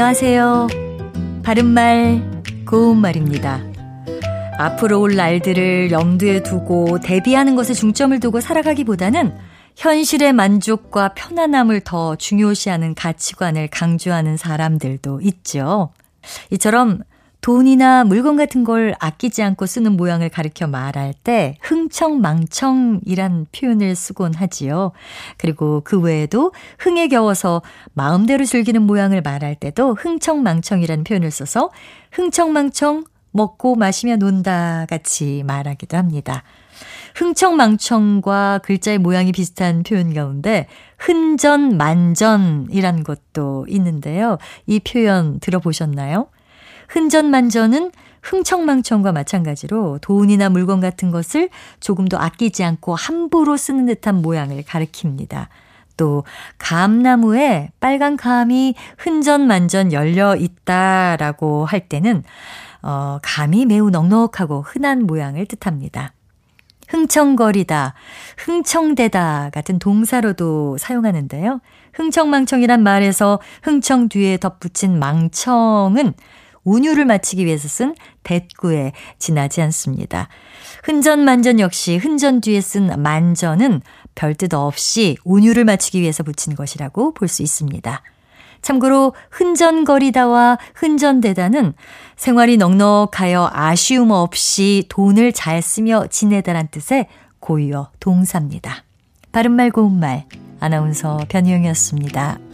안녕하세요. 바른말, 고운말입니다. 앞으로 올 날들을 염두에 두고 대비하는 것에 중점을 두고 살아가기보다는 현실의 만족과 편안함을 더 중요시하는 가치관을 강조하는 사람들도 있죠. 이처럼 돈이나 물건 같은 걸 아끼지 않고 쓰는 모양을 가리켜 말할 때 흥청망청이란 표현을 쓰곤 하지요. 그리고 그 외에도 흥에 겨워서 마음대로 즐기는 모양을 말할 때도 흥청망청이라는 표현을 써서 흥청망청 먹고 마시며 논다 같이 말하기도 합니다. 흥청망청과 글자의 모양이 비슷한 표현 가운데 흔전 만전이란 것도 있는데요. 이 표현 들어보셨나요? 흔전만전은 흥청망청과 마찬가지로 돈이나 물건 같은 것을 조금도 아끼지 않고 함부로 쓰는 듯한 모양을 가리킵니다. 또 감나무에 빨간 감이 흔전만전 열려 있다라고 할 때는 어, 감이 매우 넉넉하고 흔한 모양을 뜻합니다. 흥청거리다, 흥청대다 같은 동사로도 사용하는데요. 흥청망청이란 말에서 흥청 뒤에 덧붙인 망청은 운유를 마치기 위해서 쓴 대구에 지나지 않습니다. 흔전만전 역시 흔전 뒤에 쓴 만전은 별뜻 없이 운유를 마치기 위해서 붙인 것이라고 볼 수 있습니다. 참고로 흔전거리다와 흔전대다는 생활이 넉넉하여 아쉬움 없이 돈을 잘 쓰며 지내다란 뜻의 고유어 동사입니다. 바른말 고운말 아나운서 변희영이었습니다.